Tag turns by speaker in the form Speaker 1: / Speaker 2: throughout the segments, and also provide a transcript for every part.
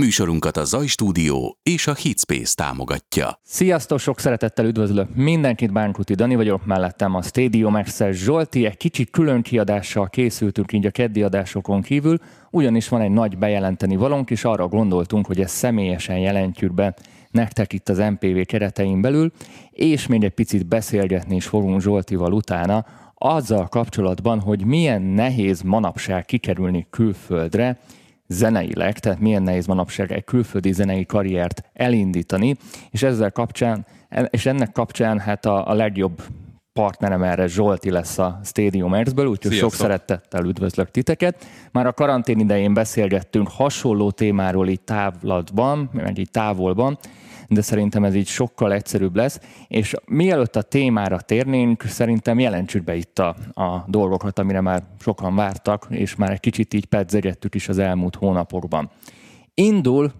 Speaker 1: Műsorunkat a Zaj Stúdió és a Hitspace támogatja.
Speaker 2: Sziasztok, sok szeretettel üdvözlök mindenkit, Bánkuti Dani vagyok, mellettem a Stadium Access Zsolti, egy kicsi külön kiadással készültünk így a keddi adásokon kívül, ugyanis van egy nagy bejelenteni valónk, és arra gondoltunk, hogy ezt személyesen jelentjük be nektek itt az MPV keretein belül, és még egy picit beszélgetni is fogunk Zsoltival utána, azzal kapcsolatban, hogy milyen nehéz manapság kikerülni külföldre, zeneileg, tehát milyen nehéz manapság egy külföldi zenei karriert elindítani, és ezzel kapcsán, és ennek kapcsán hát a, a legjobb partnerem erre Zsolti lesz a Stadium Erzből, úgyhogy Sziasztok. sok szeretettel üdvözlök titeket. Már a karantén idején beszélgettünk hasonló témáról így távlatban, meg így távolban, de szerintem ez így sokkal egyszerűbb lesz. És mielőtt a témára térnénk, szerintem jelentsük be itt a, a dolgokat, amire már sokan vártak, és már egy kicsit így pedzegettük is az elmúlt hónapokban. Indul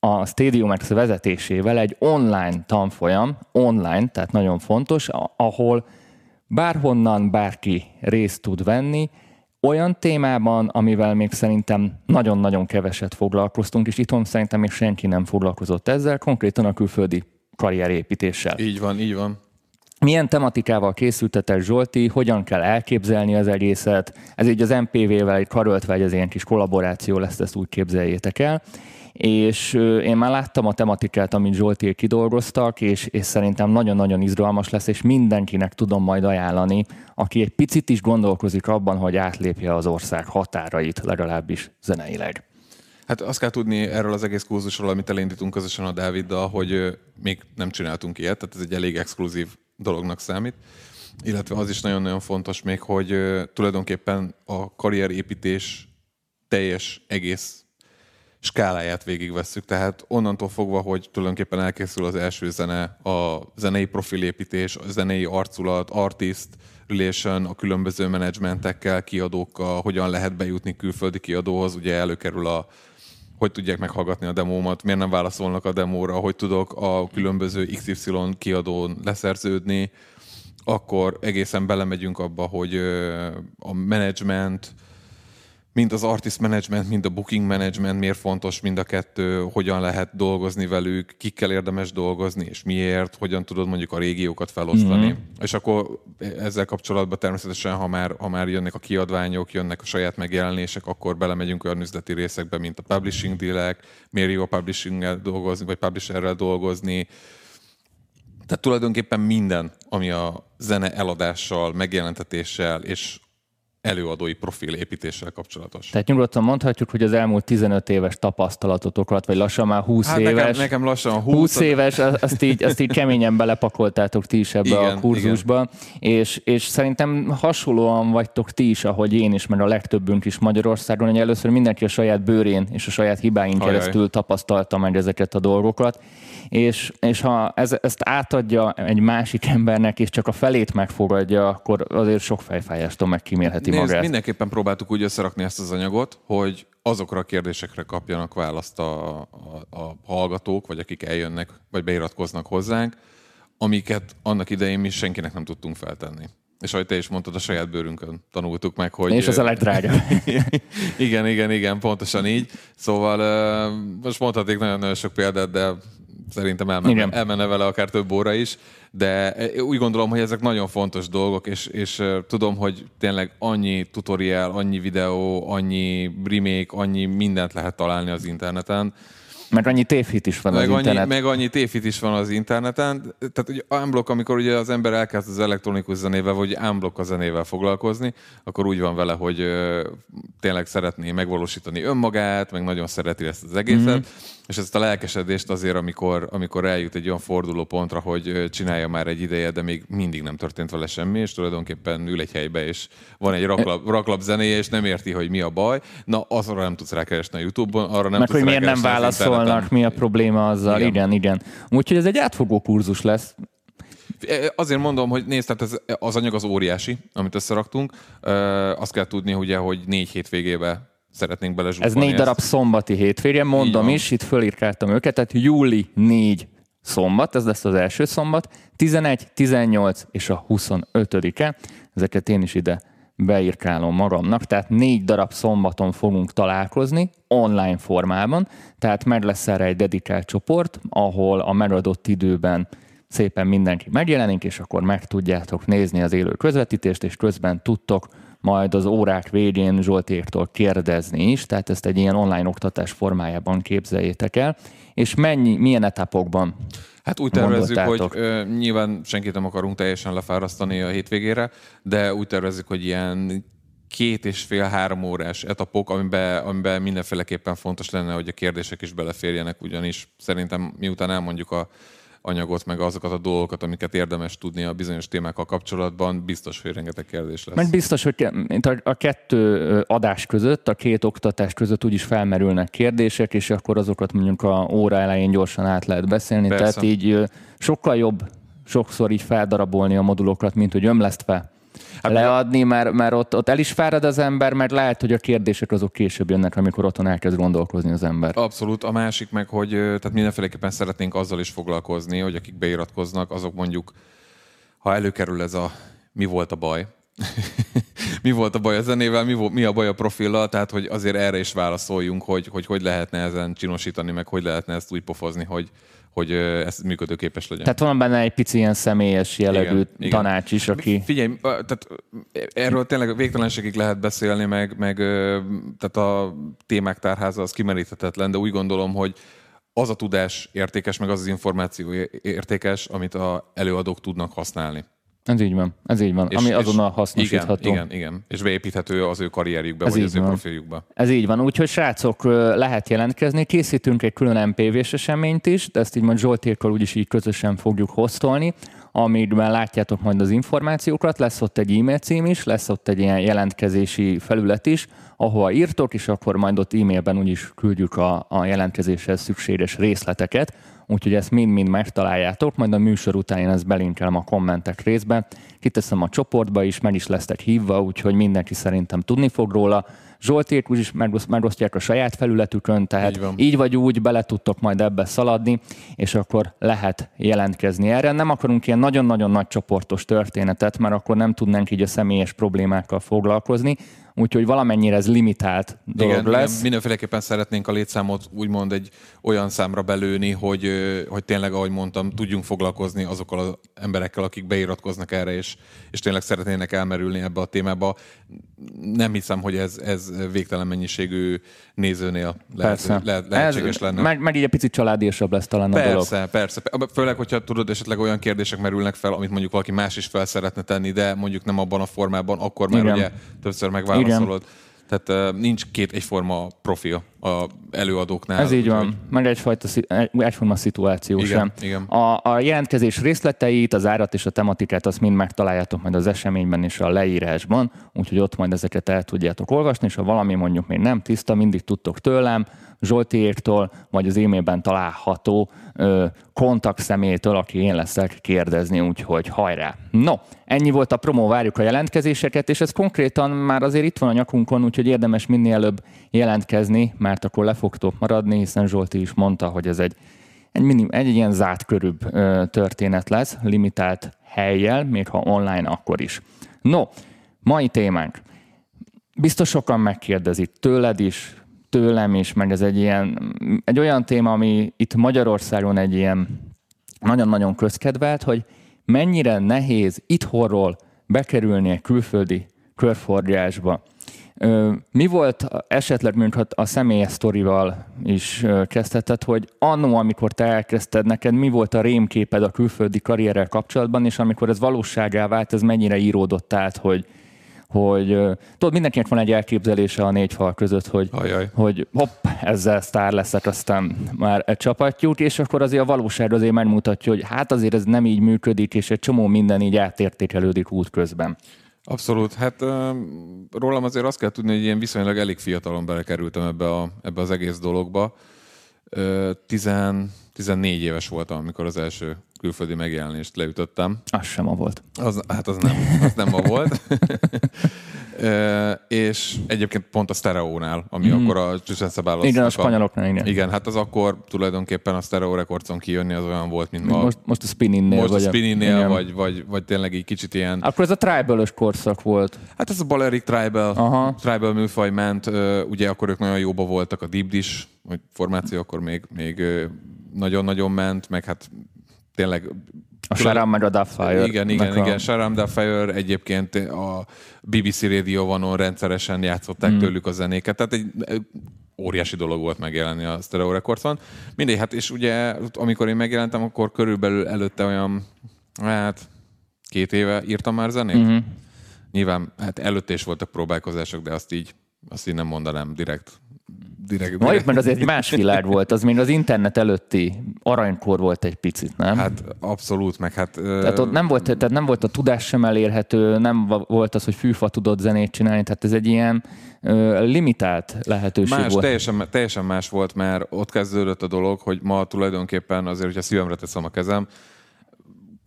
Speaker 2: a Stadium X vezetésével egy online tanfolyam, online, tehát nagyon fontos, ahol bárhonnan bárki részt tud venni, olyan témában, amivel még szerintem nagyon-nagyon keveset foglalkoztunk, és itthon szerintem még senki nem foglalkozott ezzel, konkrétan a külföldi karrierépítéssel.
Speaker 3: Így van, így van.
Speaker 2: Milyen tematikával készültetek Zsolti, hogyan kell elképzelni az egészet? Ez így az MPV-vel egy karöltve egy az ilyen kis kollaboráció lesz, ezt úgy képzeljétek el és én már láttam a tematikát, amit Zsolti kidolgoztak, és, és szerintem nagyon-nagyon izgalmas lesz, és mindenkinek tudom majd ajánlani, aki egy picit is gondolkozik abban, hogy átlépje az ország határait, legalábbis zeneileg.
Speaker 3: Hát azt kell tudni erről az egész kurzusról, amit elindítunk közösen a Dáviddal, hogy még nem csináltunk ilyet, tehát ez egy elég exkluzív dolognak számít. Illetve az is nagyon-nagyon fontos még, hogy tulajdonképpen a karrierépítés teljes egész skáláját végigvesszük, tehát onnantól fogva, hogy tulajdonképpen elkészül az első zene, a zenei profilépítés, a zenei arculat, artist, relation, a különböző menedzsmentekkel, kiadókkal, hogyan lehet bejutni külföldi kiadóhoz, ugye előkerül a hogy tudják meghallgatni a demómat, miért nem válaszolnak a demóra, hogy tudok a különböző XY kiadón leszerződni, akkor egészen belemegyünk abba, hogy a menedzsment, mind az artist management, mind a booking management, miért fontos mind a kettő, hogyan lehet dolgozni velük, kikkel érdemes dolgozni, és miért, hogyan tudod mondjuk a régiókat felosztani. Mm-hmm. És akkor ezzel kapcsolatban természetesen, ha már, ha már jönnek a kiadványok, jönnek a saját megjelenések, akkor belemegyünk olyan üzleti részekbe, mint a publishing dealek, miért jó a publishing dolgozni, vagy publisherrel dolgozni, tehát tulajdonképpen minden, ami a zene eladással, megjelentetéssel és előadói profil építéssel kapcsolatos.
Speaker 2: Tehát nyugodtan mondhatjuk, hogy az elmúlt 15 éves tapasztalatotokat, vagy lassan már 20 hát éves.
Speaker 3: Nekem, nekem lassan 20.
Speaker 2: 20 éves, azt így, azt így keményen belepakoltátok ti is ebbe igen, a kurzusba, és, és szerintem hasonlóan vagytok ti is, ahogy én is, mert a legtöbbünk is Magyarországon, hogy először mindenki a saját bőrén és a saját hibáin Ajaj. keresztül tapasztalta meg ezeket a dolgokat, és, és ha ez, ezt átadja egy másik embernek, és csak a felét megfogadja, akkor azért sok fejfájástól megkímélheti Nézd, magát.
Speaker 3: Mindenképpen próbáltuk úgy összerakni ezt az anyagot, hogy azokra a kérdésekre kapjanak választ a, a, a hallgatók, vagy akik eljönnek, vagy beiratkoznak hozzánk, amiket annak idején mi senkinek nem tudtunk feltenni. És ahogy te is mondtad, a saját bőrünkön tanultuk meg, hogy...
Speaker 2: És az a legdrágább.
Speaker 3: igen, igen, igen, pontosan így. Szóval most mondhaték nagyon-nagyon sok példát, de szerintem elmenne, elmenne vele akár több óra is, de úgy gondolom, hogy ezek nagyon fontos dolgok, és, és tudom, hogy tényleg annyi tutorial, annyi videó, annyi remake, annyi mindent lehet találni az interneten,
Speaker 2: meg annyi tévhit is van meg az annyi, internet.
Speaker 3: Meg annyi tévhit is van az interneten. Tehát ugye unblock, amikor ugye az ember elkezd az elektronikus zenével, vagy unblock a zenével foglalkozni, akkor úgy van vele, hogy ö, tényleg szeretné megvalósítani önmagát, meg nagyon szereti ezt az egészet. Mm-hmm és ezt a lelkesedést azért, amikor, amikor eljut egy olyan forduló pontra, hogy csinálja már egy ideje, de még mindig nem történt vele semmi, és tulajdonképpen ül egy helybe, és van egy raklap, raklap zenéje, és nem érti, hogy mi a baj. Na, azra nem tudsz rákeresni a Youtube-on, arra nem
Speaker 2: Meg tudsz hogy miért nem válaszolnak, mi a probléma azzal. Igen, igen. igen. Úgyhogy ez egy átfogó kurzus lesz.
Speaker 3: Azért mondom, hogy nézd, tehát ez, az anyag az óriási, amit összeraktunk. Azt kell tudni, ugye, hogy négy hétvégébe szeretnénk belezsúfolni.
Speaker 2: Ez négy darab ezt. szombati hétvége, mondom is, itt fölírkáltam őket, tehát júli 4 szombat, ez lesz az első szombat, 11, 18 és a 25-e, ezeket én is ide beírkálom magamnak, tehát négy darab szombaton fogunk találkozni, online formában, tehát meg lesz erre egy dedikált csoport, ahol a megadott időben szépen mindenki megjelenik, és akkor meg tudjátok nézni az élő közvetítést, és közben tudtok majd az órák végén Zsoltéktól kérdezni is, tehát ezt egy ilyen online oktatás formájában képzeljétek el. És mennyi, milyen etapokban
Speaker 3: Hát úgy tervezzük, hogy ö, nyilván senkit nem akarunk teljesen lefárasztani a hétvégére, de úgy tervezzük, hogy ilyen két és fél-három órás etapok, amiben, amiben mindenféleképpen fontos lenne, hogy a kérdések is beleférjenek, ugyanis szerintem miután elmondjuk a anyagot, meg azokat a dolgokat, amiket érdemes tudni a bizonyos témákkal kapcsolatban, biztos, hogy rengeteg kérdés lesz.
Speaker 2: Mert biztos, hogy a kettő adás között, a két oktatás között úgyis felmerülnek kérdések, és akkor azokat mondjuk a óra elején gyorsan át lehet beszélni. Persze. Tehát így sokkal jobb sokszor így feldarabolni a modulokat, mint hogy ömlesztve hát leadni, mert, mert ott, ott el is fárad az ember, mert lehet, hogy a kérdések azok később jönnek, amikor otthon elkezd gondolkozni az ember.
Speaker 3: Abszolút. A másik meg, hogy tehát mindenféleképpen szeretnénk azzal is foglalkozni, hogy akik beiratkoznak, azok mondjuk, ha előkerül ez a mi volt a baj, mi volt a baj a zenével, mi, mi a baj a profillal, tehát hogy azért erre is válaszoljunk, hogy, hogy hogy lehetne ezen csinosítani, meg hogy lehetne ezt úgy pofozni, hogy, hogy ez működőképes legyen.
Speaker 2: Tehát van benne egy pici ilyen személyes jellegű igen, tanács is, aki...
Speaker 3: Figyelj, tehát erről tényleg végtelenségig lehet beszélni, meg, meg tehát a témák tárháza az kimeríthetetlen, de úgy gondolom, hogy az a tudás értékes, meg az az információ értékes, amit a előadók tudnak használni.
Speaker 2: Ez így van, ez így van, és, ami azonnal hasznosítható.
Speaker 3: Igen, igen, igen, és beépíthető az ő karrierjükbe, ez vagy az ő profiljukba.
Speaker 2: Ez így van, úgyhogy srácok, lehet jelentkezni, készítünk egy külön MPV-s eseményt is, de ezt így majd Zsoltékkal úgyis így közösen fogjuk hoztolni, amiben látjátok majd az információkat, lesz ott egy e-mail cím is, lesz ott egy ilyen jelentkezési felület is, ahova írtok, és akkor majd ott e-mailben úgyis küldjük a, a jelentkezéshez szükséges részleteket, úgyhogy ezt mind-mind megtaláljátok, majd a műsor után én ezt belinkelem a kommentek részbe, kiteszem a csoportba is, meg is lesztek hívva, úgyhogy mindenki szerintem tudni fog róla. Zsolték úgyis megosztják a saját felületükön, tehát így, így vagy úgy bele tudtok majd ebbe szaladni, és akkor lehet jelentkezni erre. Nem akarunk ilyen nagyon-nagyon nagy csoportos történetet, mert akkor nem tudnánk így a személyes problémákkal foglalkozni, úgyhogy valamennyire ez limitált dolog igen, lesz. Igen,
Speaker 3: mindenféleképpen szeretnénk a létszámot úgymond egy olyan számra belőni, hogy, hogy tényleg, ahogy mondtam, tudjunk foglalkozni azokkal az emberekkel, akik beiratkoznak erre, és, és tényleg szeretnének elmerülni ebbe a témába. Nem hiszem, hogy ez, ez végtelen mennyiségű nézőnél lehet, lehet, lehetséges ez, lenne.
Speaker 2: Meg, meg így egy picit családiasabb lesz talán
Speaker 3: persze,
Speaker 2: a dolog.
Speaker 3: Persze, persze. Főleg, hogyha tudod, esetleg olyan kérdések merülnek fel, amit mondjuk valaki más is fel szeretne tenni, de mondjuk nem abban a formában, akkor már Igen. ugye többször megválaszolod válaszolod. Tehát nincs két egyforma profil a előadóknál.
Speaker 2: Ez így van, hogy... meg egyfajta egyforma szituáció igen, sem. Igen. A, a jelentkezés részleteit, az árat és a tematikát azt mind megtaláljátok majd az eseményben és a leírásban, úgyhogy ott majd ezeket el tudjátok olvasni, és ha valami mondjuk még nem tiszta, mindig tudtok tőlem, Zsoltiéktól, vagy az e-mailben található ö, kontakt személytől, aki én leszek kérdezni, úgyhogy hajrá! No, ennyi volt a promó, várjuk a jelentkezéseket, és ez konkrétan már azért itt van a nyakunkon, úgyhogy érdemes minél előbb jelentkezni, mert akkor le fogtok maradni, hiszen Zsolti is mondta, hogy ez egy egy, minim, egy ilyen zárt körűbb ö, történet lesz, limitált helyjel, még ha online, akkor is. No, mai témánk. Biztos sokan megkérdezik tőled is, tőlem is, meg ez egy ilyen, egy olyan téma, ami itt Magyarországon egy ilyen nagyon-nagyon közkedvelt, hogy mennyire nehéz itthonról bekerülni egy külföldi körforgásba. Mi volt esetleg, mondjuk a személyes sztorival is kezdheted, hogy annó, amikor te elkezdted, neked mi volt a rémképed a külföldi karrierrel kapcsolatban, és amikor ez valóságá vált, ez mennyire íródott át, hogy, hogy tudod, mindenkinek van egy elképzelése a négy fal között, hogy, Ajaj. hogy hopp, ezzel sztár leszek, aztán már egy csapatjuk, és akkor azért a valóság azért megmutatja, hogy hát azért ez nem így működik, és egy csomó minden így átértékelődik út közben.
Speaker 3: Abszolút. Hát rólam azért azt kell tudni, hogy ilyen viszonylag elég fiatalon belekerültem ebbe, a, ebbe az egész dologba. Tizen, 14 éves voltam, amikor az első külföldi megjelenést leütöttem.
Speaker 2: Az sem a volt.
Speaker 3: Az, hát az nem, az nem ma volt. e, és egyébként pont a Stereónál, ami mm. akkor a Csüszenszabálosznak
Speaker 2: Igen, a spanyoloknál, igen.
Speaker 3: Igen, hát az akkor tulajdonképpen a Stereo Recordson kijönni az olyan volt, mint ma.
Speaker 2: Most, most a Spinninnél.
Speaker 3: Most
Speaker 2: vagy
Speaker 3: a Spinninnél, vagy, vagy, vagy tényleg egy kicsit ilyen...
Speaker 2: Akkor ez a tribal korszak volt.
Speaker 3: Hát ez a Balearic Tribal, Aha. Tribal műfaj ment, ugye akkor ők nagyon jóba voltak, a Deep Dish, vagy formáció akkor még, még nagyon-nagyon ment, meg hát tényleg
Speaker 2: a Sharam meg a Duffire.
Speaker 3: Igen, igen, a... igen. Sharam Duffire egyébként a BBC Radio One-on rendszeresen játszották mm. tőlük a zenéket. Tehát egy óriási dolog volt megjelenni a Stereo Recordson. Mindegy, hát és ugye amikor én megjelentem, akkor körülbelül előtte olyan, hát két éve írtam már zenét. Mm-hmm. Nyilván hát előtte is voltak próbálkozások, de azt így, azt így nem mondanám direkt
Speaker 2: direkt. Majd, mert azért más világ volt, az még az internet előtti aranykor volt egy picit, nem?
Speaker 3: Hát abszolút, meg hát...
Speaker 2: Tehát ott nem volt, tehát nem volt a tudás sem elérhető, nem volt az, hogy fűfa tudott zenét csinálni, tehát ez egy ilyen limitált lehetőség
Speaker 3: más,
Speaker 2: volt.
Speaker 3: Teljesen, teljesen más volt, mert ott kezdődött a dolog, hogy ma tulajdonképpen azért, hogyha szívemre teszem a kezem,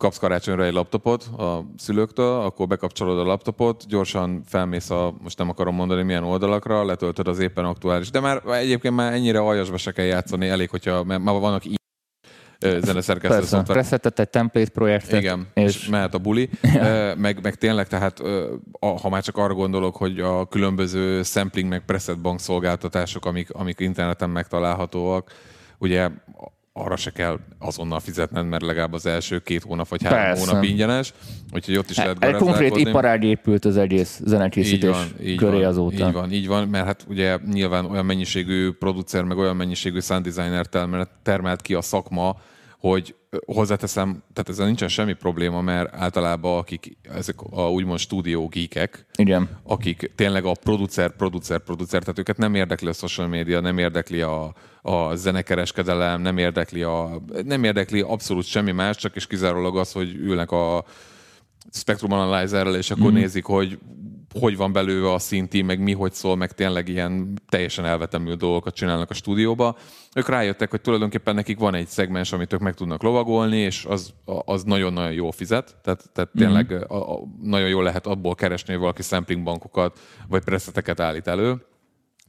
Speaker 3: kapsz karácsonyra egy laptopot a szülőktől, akkor bekapcsolod a laptopot, gyorsan felmész a, most nem akarom mondani milyen oldalakra, letöltöd az éppen aktuális, de már egyébként már ennyire aljasba se kell játszani, elég, hogyha már vannak így zeneszerkesztő
Speaker 2: szoftver. Egy template projektet.
Speaker 3: Igen, és, és mehet a buli. meg, meg tényleg, tehát ha már csak arra gondolok, hogy a különböző sampling meg preset bank szolgáltatások, amik, amik interneten megtalálhatóak, ugye arra se kell azonnal fizetned, mert legalább az első két hónap vagy három Persze. hónap ingyenes, úgyhogy ott is lehet
Speaker 2: Egy konkrét iparág épült az egész zenekészítés így van, így köré
Speaker 3: van,
Speaker 2: azóta.
Speaker 3: Így van, így van, mert hát ugye nyilván olyan mennyiségű producer, meg olyan mennyiségű sound designer termelt ki a szakma, hogy hozzáteszem, tehát ezzel nincsen semmi probléma, mert általában akik ezek a úgymond stúdió geekek,
Speaker 2: Igen.
Speaker 3: akik tényleg a producer, producer, producer, tehát őket nem érdekli a social media, nem érdekli a, a zenekereskedelem, nem érdekli, a, nem érdekli abszolút semmi más, csak és kizárólag az, hogy ülnek a Spectrum Analyzerrel, és akkor mm. nézik, hogy hogy van belőle a szinti, meg mi hogy szól, meg tényleg ilyen teljesen elvetemű dolgokat csinálnak a stúdióba. Ők rájöttek, hogy tulajdonképpen nekik van egy szegmens, amit ők meg tudnak lovagolni, és az, az nagyon-nagyon jó fizet, tehát, tehát mm-hmm. tényleg a, a, nagyon jól lehet abból keresni, hogy valaki sampling bankokat vagy preszeteket állít elő.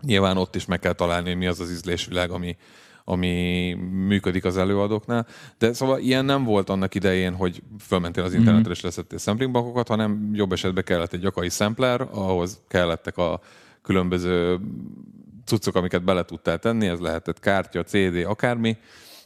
Speaker 3: Nyilván ott is meg kell találni, mi az az ízlésvilág, ami, ami működik az előadóknál. De szóval ilyen nem volt annak idején, hogy fölmentél az internetre és leszettél sampling bankokat, hanem jobb esetben kellett egy akai sampler, ahhoz kellettek a különböző cuccok, amiket bele tudtál tenni, ez lehetett kártya, CD, akármi,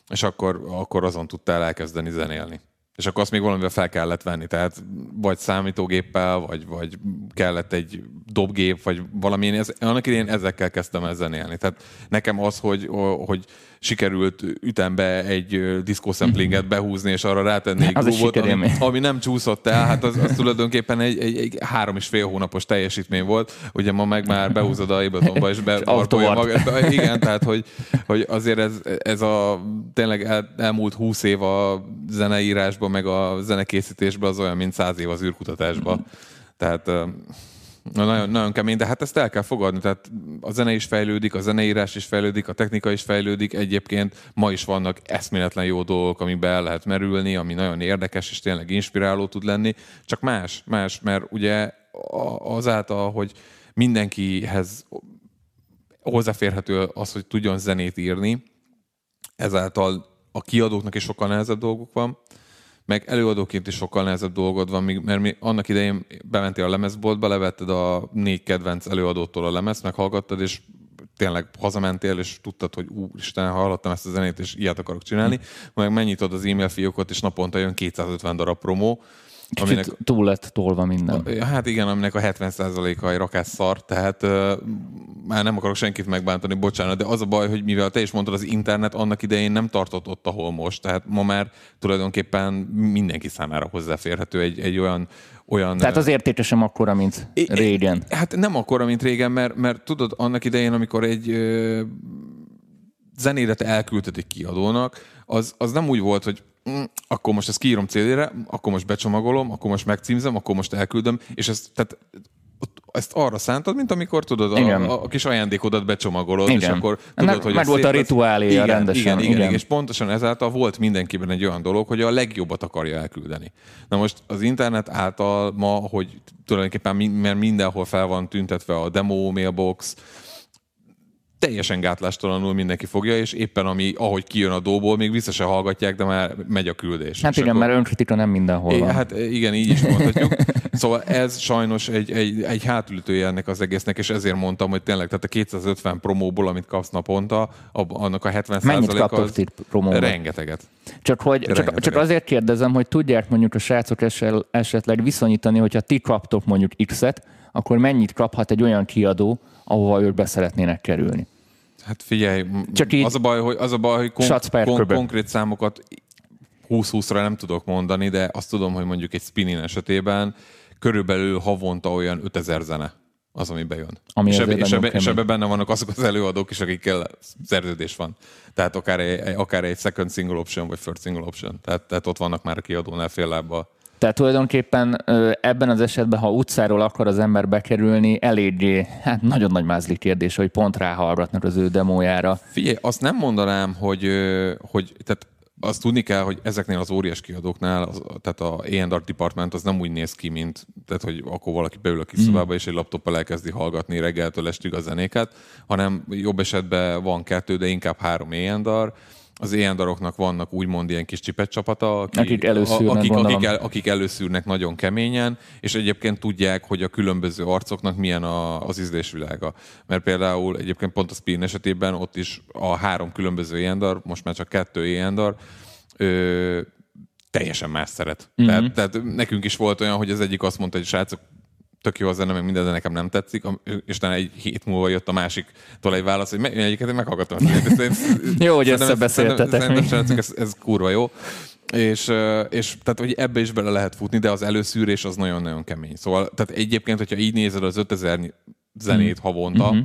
Speaker 3: és akkor, akkor azon tudtál elkezdeni zenélni és akkor azt még valamivel fel kellett venni, tehát vagy számítógéppel, vagy, vagy kellett egy dobgép, vagy valami. Ez, annak idején ezekkel kezdtem el zenélni. Tehát nekem az, hogy, hogy sikerült ütembe egy disco samplinget mhm. behúzni, és arra rátenni egy grúvot, ami, ami, nem csúszott el, hát az, az tulajdonképpen egy, egy, egy három és fél hónapos teljesítmény volt. Ugye ma meg már behúzod a Abletonba, és beartolja magát. Igen, tehát hogy, hogy azért ez, ez a tényleg el, elmúlt húsz év a zeneírásban, meg a zenekészítésben az olyan, mint száz év az űrkutatásban. Tehát Na, nagyon, nagyon kemény, de hát ezt el kell fogadni. Tehát a zene is fejlődik, a zeneírás is fejlődik, a technika is fejlődik. Egyébként ma is vannak eszméletlen jó dolgok, amiben el lehet merülni, ami nagyon érdekes és tényleg inspiráló tud lenni. Csak más, más, mert ugye azáltal, hogy mindenkihez hozzáférhető az, hogy tudjon zenét írni, ezáltal a kiadóknak is sokkal nehezebb dolguk van, meg előadóként is sokkal nehezebb dolgod van, mert mi annak idején bementél a lemezboltba, levetted a négy kedvenc előadótól a lemezt, meghallgattad, és tényleg hazamentél, és tudtad, hogy úristen, hallottam ezt a zenét, és ilyet akarok csinálni, meg mennyitod az e-mail fiókot, és naponta jön 250 darab promó,
Speaker 2: Kicsit aminek, túl lett tolva minden.
Speaker 3: Hát igen, aminek a 70%-a egy rakás szar, tehát uh, már nem akarok senkit megbántani, bocsánat, de az a baj, hogy mivel te is mondtad, az internet annak idején nem tartott ott, ahol most, tehát ma már tulajdonképpen mindenki számára hozzáférhető egy, egy olyan olyan...
Speaker 2: Tehát az értéke sem akkora, mint régen.
Speaker 3: Hát nem akkora, mint régen, mert, mert tudod, annak idején, amikor egy ö, zenédet elküldted egy kiadónak, az, az nem úgy volt, hogy akkor most ezt kiírom CD-re, akkor most becsomagolom, akkor most megcímzem, akkor most elküldöm, és ez, tehát ezt arra szántad, mint amikor tudod,
Speaker 2: Igen.
Speaker 3: a, a, kis ajándékodat becsomagolod,
Speaker 2: Igen.
Speaker 3: és akkor tudod, hogy
Speaker 2: meg volt a
Speaker 3: lesz.
Speaker 2: rituáléja
Speaker 3: igen,
Speaker 2: rendesen,
Speaker 3: Igen, igen,
Speaker 2: igen.
Speaker 3: igen, és pontosan ezáltal volt mindenkiben egy olyan dolog, hogy a legjobbat akarja elküldeni. Na most az internet által ma, hogy tulajdonképpen mert mindenhol fel van tüntetve a demo mailbox, teljesen gátlástalanul mindenki fogja, és éppen ami, ahogy kijön a dóból, még vissza se hallgatják, de már megy a küldés.
Speaker 2: Hát
Speaker 3: És
Speaker 2: igen,
Speaker 3: akkor-
Speaker 2: mert önkritika nem mindenhol
Speaker 3: É,
Speaker 2: van.
Speaker 3: hát igen, így is mondhatjuk. Szóval ez sajnos egy, egy, egy hátulütője ennek az egésznek, és ezért mondtam, hogy tényleg, tehát a 250 promóból, amit kapsz naponta, annak a 70
Speaker 2: Mennyit kaptok ti promóban?
Speaker 3: rengeteget.
Speaker 2: Csak, hogy, csak,
Speaker 3: Rengeteget.
Speaker 2: csak azért kérdezem, hogy tudják mondjuk a srácok esetleg viszonyítani, hogyha ti kaptok mondjuk X-et, akkor mennyit kaphat egy olyan kiadó, ahova ők be szeretnének kerülni.
Speaker 3: Hát figyelj,
Speaker 2: Csak így
Speaker 3: az a baj, hogy, az a baj, hogy kon- kon- konkrét számokat 20-20-ra nem tudok mondani, de azt tudom, hogy mondjuk egy spinning esetében körülbelül havonta olyan 5000 zene az, ami bejön.
Speaker 2: Ami
Speaker 3: és, ebbe, és, ebbe, és ebbe benne vannak azok az előadók is, akikkel szerződés van. Tehát akár egy, akár egy second single option, vagy first single option. Tehát, tehát ott vannak már a kiadónál fél lábbal.
Speaker 2: Tehát tulajdonképpen ebben az esetben, ha utcáról akar az ember bekerülni, eléggé, hát nagyon nagy mázli kérdés, hogy pont ráhallgatnak az ő demójára.
Speaker 3: Figyelj, azt nem mondanám, hogy, hogy tehát azt tudni kell, hogy ezeknél az óriás kiadóknál, az, tehát a A&R department az nem úgy néz ki, mint tehát, hogy akkor valaki beül a kis szobába, és egy laptoppal elkezdi hallgatni reggeltől estig a zenéket, hanem jobb esetben van kettő, de inkább három A&R. Az A&R-oknak vannak úgymond ilyen kis csipet csapata, aki,
Speaker 2: Akik előszűrnek,
Speaker 3: akik, akik, el, akik előszűrnek nagyon keményen, és egyébként tudják, hogy a különböző arcoknak milyen a, az ízlésvilága. Mert például egyébként pont a Spin esetében ott is a három különböző éjendar, most már csak kettő éjendar, ö, teljesen más szeret.
Speaker 2: Mhm.
Speaker 3: Uh-huh. Tehát, tehát nekünk is volt olyan, hogy az egyik azt mondta, hogy srácok, tök jó a zene, meg minden, de nekem nem tetszik, és talán egy hét múlva jött a másiktól egy válasz, hogy me- egyiket én meghallgattam.
Speaker 2: Jó, hogy összebeszéltetek
Speaker 3: Szerintem, ez, ez kurva jó. És, és tehát, hogy ebbe is bele lehet futni, de az előszűrés az nagyon-nagyon kemény. Szóval, tehát egyébként, hogyha így nézed az 5000 zenét havonta,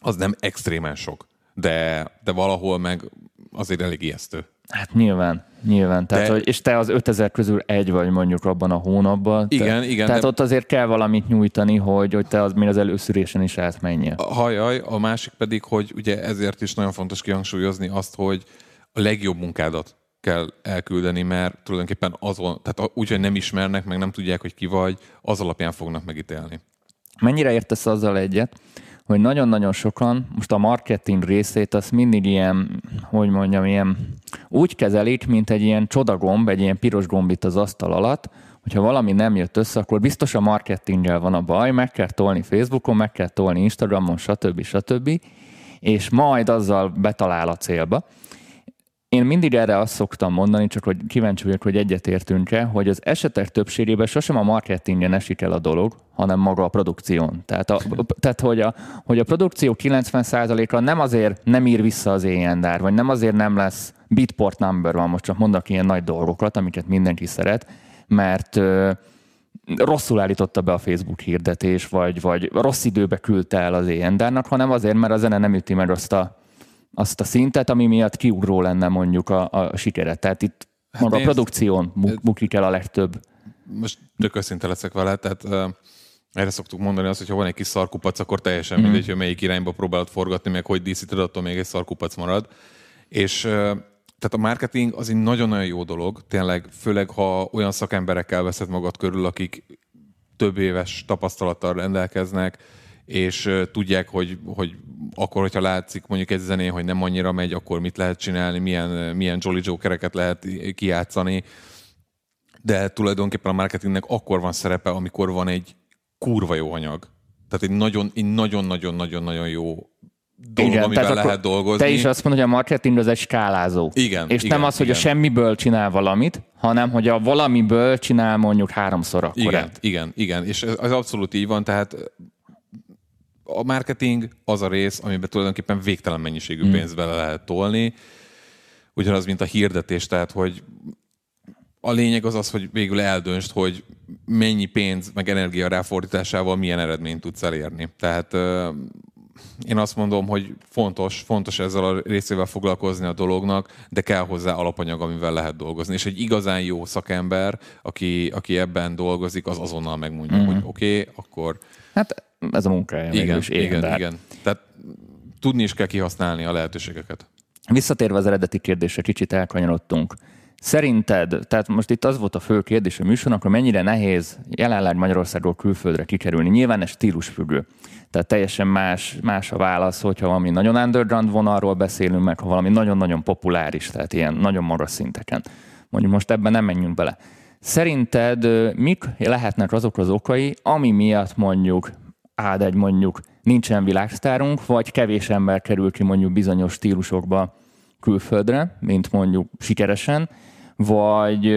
Speaker 3: az nem extrémen sok. De, de valahol meg azért elég ijesztő.
Speaker 2: Hát nyilván, nyilván. Tehát,
Speaker 3: De-
Speaker 2: hogy, és te az 5000 közül egy vagy mondjuk abban a hónapban. te,
Speaker 3: Igen, igen,
Speaker 2: Tehát
Speaker 3: de-
Speaker 2: ott azért kell valamit nyújtani, hogy, hogy te az, még az előszűrésen is átmenjél.
Speaker 3: Hajaj, a másik pedig, hogy ugye ezért is nagyon fontos kihangsúlyozni azt, hogy a legjobb munkádat kell elküldeni, mert tulajdonképpen azon, tehát úgy, hogy nem ismernek, meg nem tudják, hogy ki vagy, az alapján fognak megítélni.
Speaker 2: Mennyire értesz azzal egyet, hogy nagyon-nagyon sokan most a marketing részét azt mindig ilyen, hogy mondjam, ilyen úgy kezelik, mint egy ilyen csodagomb, egy ilyen piros gomb itt az asztal alatt, hogyha valami nem jött össze, akkor biztos a marketinggel van a baj, meg kell tolni Facebookon, meg kell tolni Instagramon, stb. stb. És majd azzal betalál a célba. Én mindig erre azt szoktam mondani, csak hogy kíváncsi vagyok, hogy egyetértünk-e, hogy az esetek többségében sosem a marketingen esik el a dolog, hanem maga a produkción. Tehát, a, tehát hogy, a, hogy a produkció 90%-a nem azért nem ír vissza az éjjendár, vagy nem azért nem lesz bitport number van, most csak mondok ilyen nagy dolgokat, amiket mindenki szeret, mert ö, rosszul állította be a Facebook hirdetés, vagy, vagy rossz időbe küldte el az éjjendárnak, hanem azért, mert a zene nem üti meg azt a azt a szintet, ami miatt kiugró lenne mondjuk a, a sikere. Tehát itt hát maga
Speaker 3: nézd,
Speaker 2: a produkción bu- bukik el a legtöbb.
Speaker 3: Most tök őszinte leszek vele, tehát uh, erre szoktuk mondani azt, hogy ha van egy kis szarkupac, akkor teljesen mm. mindegy, hogy melyik irányba próbálod forgatni, meg hogy díszíted, attól még egy szarkupac marad. És tehát a marketing az egy nagyon-nagyon jó dolog, tényleg, főleg ha olyan szakemberekkel veszed magad körül, akik több éves tapasztalattal rendelkeznek, és tudják, hogy, hogy akkor, hogyha látszik mondjuk egy zenén, hogy nem annyira megy, akkor mit lehet csinálni, milyen, milyen Jolly Jokereket lehet kijátszani, de tulajdonképpen a marketingnek akkor van szerepe, amikor van egy kurva jó anyag. Tehát egy nagyon, egy nagyon-nagyon-nagyon-nagyon jó dolog, Igen, amivel lehet dolgozni.
Speaker 2: Te is azt mondod, hogy a marketing az egy skálázó.
Speaker 3: Igen,
Speaker 2: És
Speaker 3: igen,
Speaker 2: nem az, hogy
Speaker 3: igen.
Speaker 2: a semmiből csinál valamit, hanem hogy a valamiből csinál mondjuk háromszor akkor.
Speaker 3: Igen, igen, igen, és ez, ez abszolút így van, tehát a marketing az a rész, amiben tulajdonképpen végtelen mennyiségű
Speaker 2: Hmm.
Speaker 3: pénzt bele lehet tolni, ugyanaz, mint a hirdetés, tehát hogy a lényeg az az, hogy végül eldöntsd, hogy mennyi pénz meg energia ráfordításával milyen eredményt tudsz elérni. Tehát én azt mondom, hogy fontos, fontos ezzel a részével foglalkozni a dolognak, de kell hozzá alapanyag, amivel lehet dolgozni. És egy igazán jó szakember, aki, aki ebben dolgozik, az azonnal megmondja, mm. hogy oké, okay, akkor
Speaker 2: Hát ez a munkája.
Speaker 3: Igen,
Speaker 2: él,
Speaker 3: igen,
Speaker 2: hát-
Speaker 3: igen. Tehát tudni is kell kihasználni a lehetőségeket.
Speaker 2: Visszatérve az eredeti kérdésre, kicsit elkanyarodtunk. Szerinted, tehát most itt az volt a fő kérdés a műsornak, hogy mennyire nehéz jelenleg Magyarországról külföldre kikerülni. Nyilván ez stílusfüggő. Tehát teljesen más, más a válasz, hogyha valami nagyon underground vonalról beszélünk, meg ha valami nagyon-nagyon populáris, tehát ilyen nagyon magas szinteken. Mondjuk most ebben nem menjünk bele. Szerinted mik lehetnek azok az okai, ami miatt mondjuk áld egy mondjuk nincsen világsztárunk, vagy kevés ember kerül ki mondjuk bizonyos stílusokba külföldre, mint mondjuk sikeresen, vagy,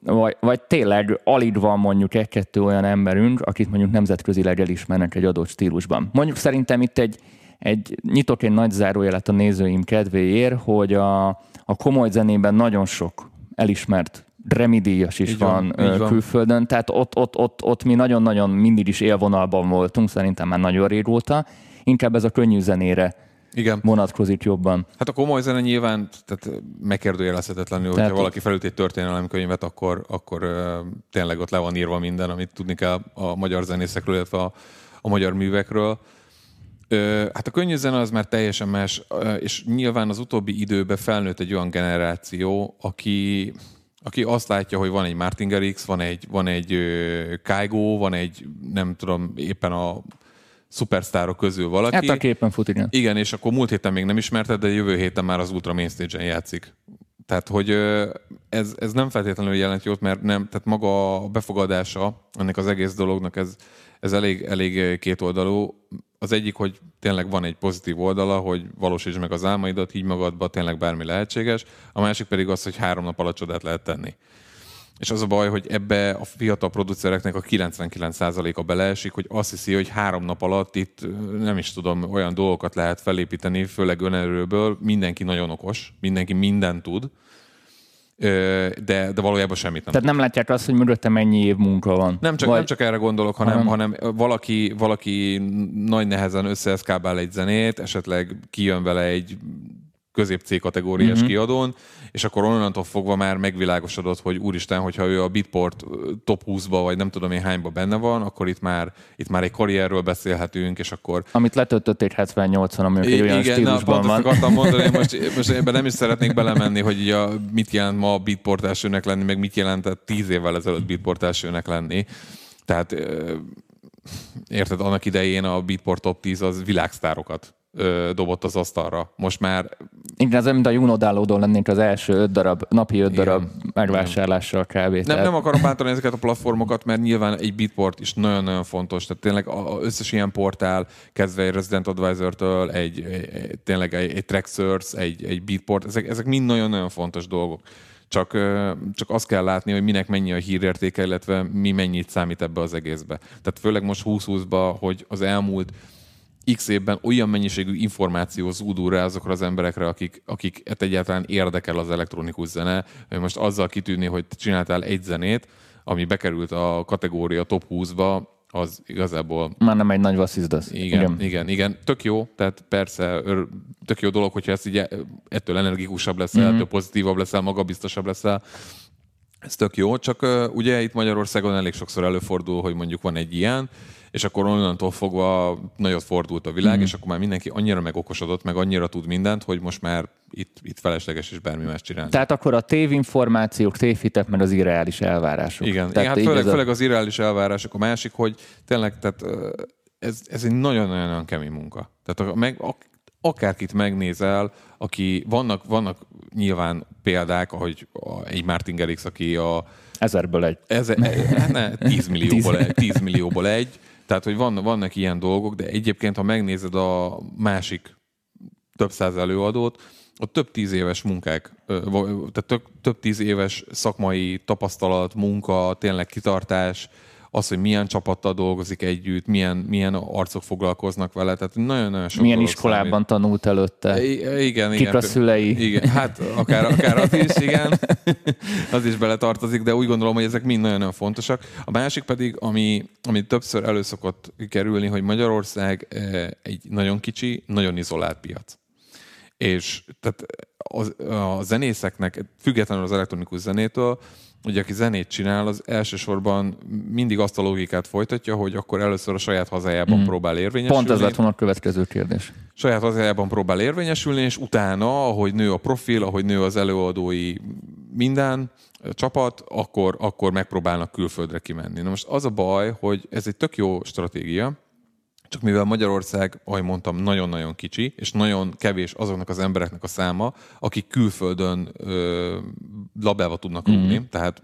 Speaker 2: vagy, vagy tényleg alig van mondjuk egy-kettő olyan emberünk, akit mondjuk nemzetközileg elismernek egy adott stílusban. Mondjuk szerintem itt egy, egy nyitok egy nagy zárójelet a nézőim kedvéért, hogy a, a komoly zenében nagyon sok elismert remidíjas is
Speaker 3: Így
Speaker 2: van,
Speaker 3: van.
Speaker 2: külföldön, tehát ott, ott, ott, ott mi nagyon-nagyon mindig is élvonalban voltunk, szerintem már nagyon régóta. Inkább ez a könnyű zenére
Speaker 3: Igen.
Speaker 2: vonatkozik jobban.
Speaker 3: Hát a komoly zene nyilván tehát megkérdőjelezhetetlenül, hogyha valaki felüt egy történelemkönyvet, akkor, akkor ö, tényleg ott le van írva minden, amit tudni kell a magyar zenészekről, illetve a, a magyar művekről. Hát a könnyű zene az már teljesen más, és nyilván az utóbbi időben felnőtt egy olyan generáció, aki, aki azt látja, hogy van egy Martin Garrix, van egy, van egy Kygo, van egy, nem tudom, éppen a szupersztárok közül valaki.
Speaker 2: Hát a képen fut, igen.
Speaker 3: Igen, és akkor múlt héten még nem ismerted, de jövő héten már az Ultra Main Stage-en játszik. Tehát, hogy ez, ez nem feltétlenül jelent jót, mert nem, tehát maga a befogadása ennek az egész dolognak, ez, ez elég, elég kétoldalú. Az egyik, hogy tényleg van egy pozitív oldala, hogy valósítsd meg az álmaidat, így magadba tényleg bármi lehetséges. A másik pedig az, hogy három nap alatt csodát lehet tenni. És az a baj, hogy ebbe a fiatal producereknek a 99%-a beleesik, hogy azt hiszi, hogy három nap alatt itt nem is tudom, olyan dolgokat lehet felépíteni, főleg önerőből. Mindenki nagyon okos, mindenki mindent tud, de, de valójában semmit nem
Speaker 2: Tehát nem látják azt, hogy mögötte mennyi év munka van.
Speaker 3: nem csak,
Speaker 2: Vagy-
Speaker 3: nem csak erre gondolok, hanem,
Speaker 2: Hanem-
Speaker 3: hanem valaki, valaki nagy nehezen összeeszkábál egy zenét, esetleg kijön vele egy közép C kategóriás mm-hmm. kiadón, és akkor onnantól fogva már megvilágosodott, hogy úristen, hogyha ő a Beatport ö, top 20-ba, vagy nem tudom én hányba benne van, akkor itt már, itt már egy karrierről beszélhetünk, és akkor
Speaker 2: Amit letöltött egy 78-on, ami egy olyan
Speaker 3: igen, na,
Speaker 2: stílusban
Speaker 3: ezt
Speaker 2: van.
Speaker 3: akartam mondani, most, most ebben nem is szeretnék belemenni, hogy így a, mit jelent ma a beatport elsőnek lenni, meg mit jelentett tíz évvel ezelőtt beatport elsőnek lenni. Tehát érted, annak idején a beatport top 10 az világsztárokat ö, dobott az asztalra. Most már
Speaker 2: Igen, ez olyan, mint a Juno downloadon lennénk az első öt darab, napi öt
Speaker 3: Igen.
Speaker 2: darab megvásárlással kb.
Speaker 3: Nem,
Speaker 2: Tehát-
Speaker 3: nem akarom bántani ezeket a platformokat, mert nyilván egy beatport is nagyon-nagyon fontos. Tehát tényleg a- a összes ilyen portál, kezdve egy Resident Advisor-től, egy, egy, tényleg egy, egy Tracksource, egy, egy beatport, ezek, ezek mind nagyon-nagyon fontos dolgok. Csak, csak azt kell látni, hogy minek mennyi a hírértéke, illetve mi mennyit számít ebbe az egészbe. Tehát főleg most 2020-ba, hogy az elmúlt x évben olyan mennyiségű információ zúdul rá azokra az emberekre, akik, akik egyáltalán érdekel az elektronikus zene, hogy most azzal kitűnni, hogy csináltál egy zenét, ami bekerült a kategória top 20-ba, az igazából
Speaker 2: Már nem egy nagy vasszizdasz.
Speaker 3: igen, igen, igen, igen, tök jó, tehát persze tök jó dolog, hogyha ezt így e- ettől energikusabb leszel, mm-hmm. ettől pozitívabb leszel, magabiztosabb leszel, ez tök jó, csak ugye itt Magyarországon elég sokszor előfordul, hogy mondjuk van egy ilyen, és akkor onnantól fogva nagyot fordult a világ, mm. és akkor már mindenki annyira megokosodott, meg annyira tud mindent, hogy most már itt, itt felesleges is bármi más csinálni.
Speaker 2: Tehát akkor a tévinformációk, tévhitek, meg az irreális elvárások.
Speaker 3: Igen,
Speaker 2: Tehát
Speaker 3: hát főleg,
Speaker 2: a-
Speaker 3: főleg az irreális elvárások. A másik, hogy tényleg, tehát ez, ez egy nagyon-nagyon kemény munka. Tehát a, meg, ak, akárkit megnézel, aki vannak, vannak nyilván példák, ahogy a, egy Martin Garrix, aki a
Speaker 2: Ezerből egy.
Speaker 3: ez, hát ne, 10 millióból egy, 10 millióból egy. Tehát, hogy van, vannak ilyen dolgok, de egyébként, ha megnézed a másik több száz előadót, ott több tíz éves munkák, tehát több, több tíz éves szakmai tapasztalat, munka, tényleg kitartás, az, hogy milyen csapattal dolgozik együtt, milyen, milyen arcok foglalkoznak vele, tehát nagyon-nagyon sok
Speaker 2: Milyen iskolában
Speaker 3: számít.
Speaker 2: tanult előtte.
Speaker 3: I- igen,
Speaker 2: Kik
Speaker 3: igen.
Speaker 2: a szülei?
Speaker 3: Igen, hát akár, akár az is, igen. az is beletartozik, de úgy gondolom, hogy ezek mind nagyon-nagyon fontosak. A másik pedig, ami, ami többször elő szokott kerülni, hogy Magyarország eh, egy nagyon kicsi, nagyon izolált piac. És tehát a, a zenészeknek, függetlenül az elektronikus zenétől, ugye aki zenét csinál, az elsősorban mindig azt a logikát folytatja, hogy akkor először a saját hazájában mm. próbál érvényesülni.
Speaker 2: Pont ez lett volna a következő kérdés.
Speaker 3: Saját hazájában próbál érvényesülni, és utána, ahogy nő a profil, ahogy nő az előadói minden, csapat, akkor, akkor megpróbálnak külföldre kimenni. Na most az a baj, hogy ez egy tök jó stratégia, csak mivel Magyarország, ahogy mondtam, nagyon-nagyon kicsi, és nagyon kevés azoknak az embereknek a száma, akik külföldön ö, labdába tudnak rúgni, mm. tehát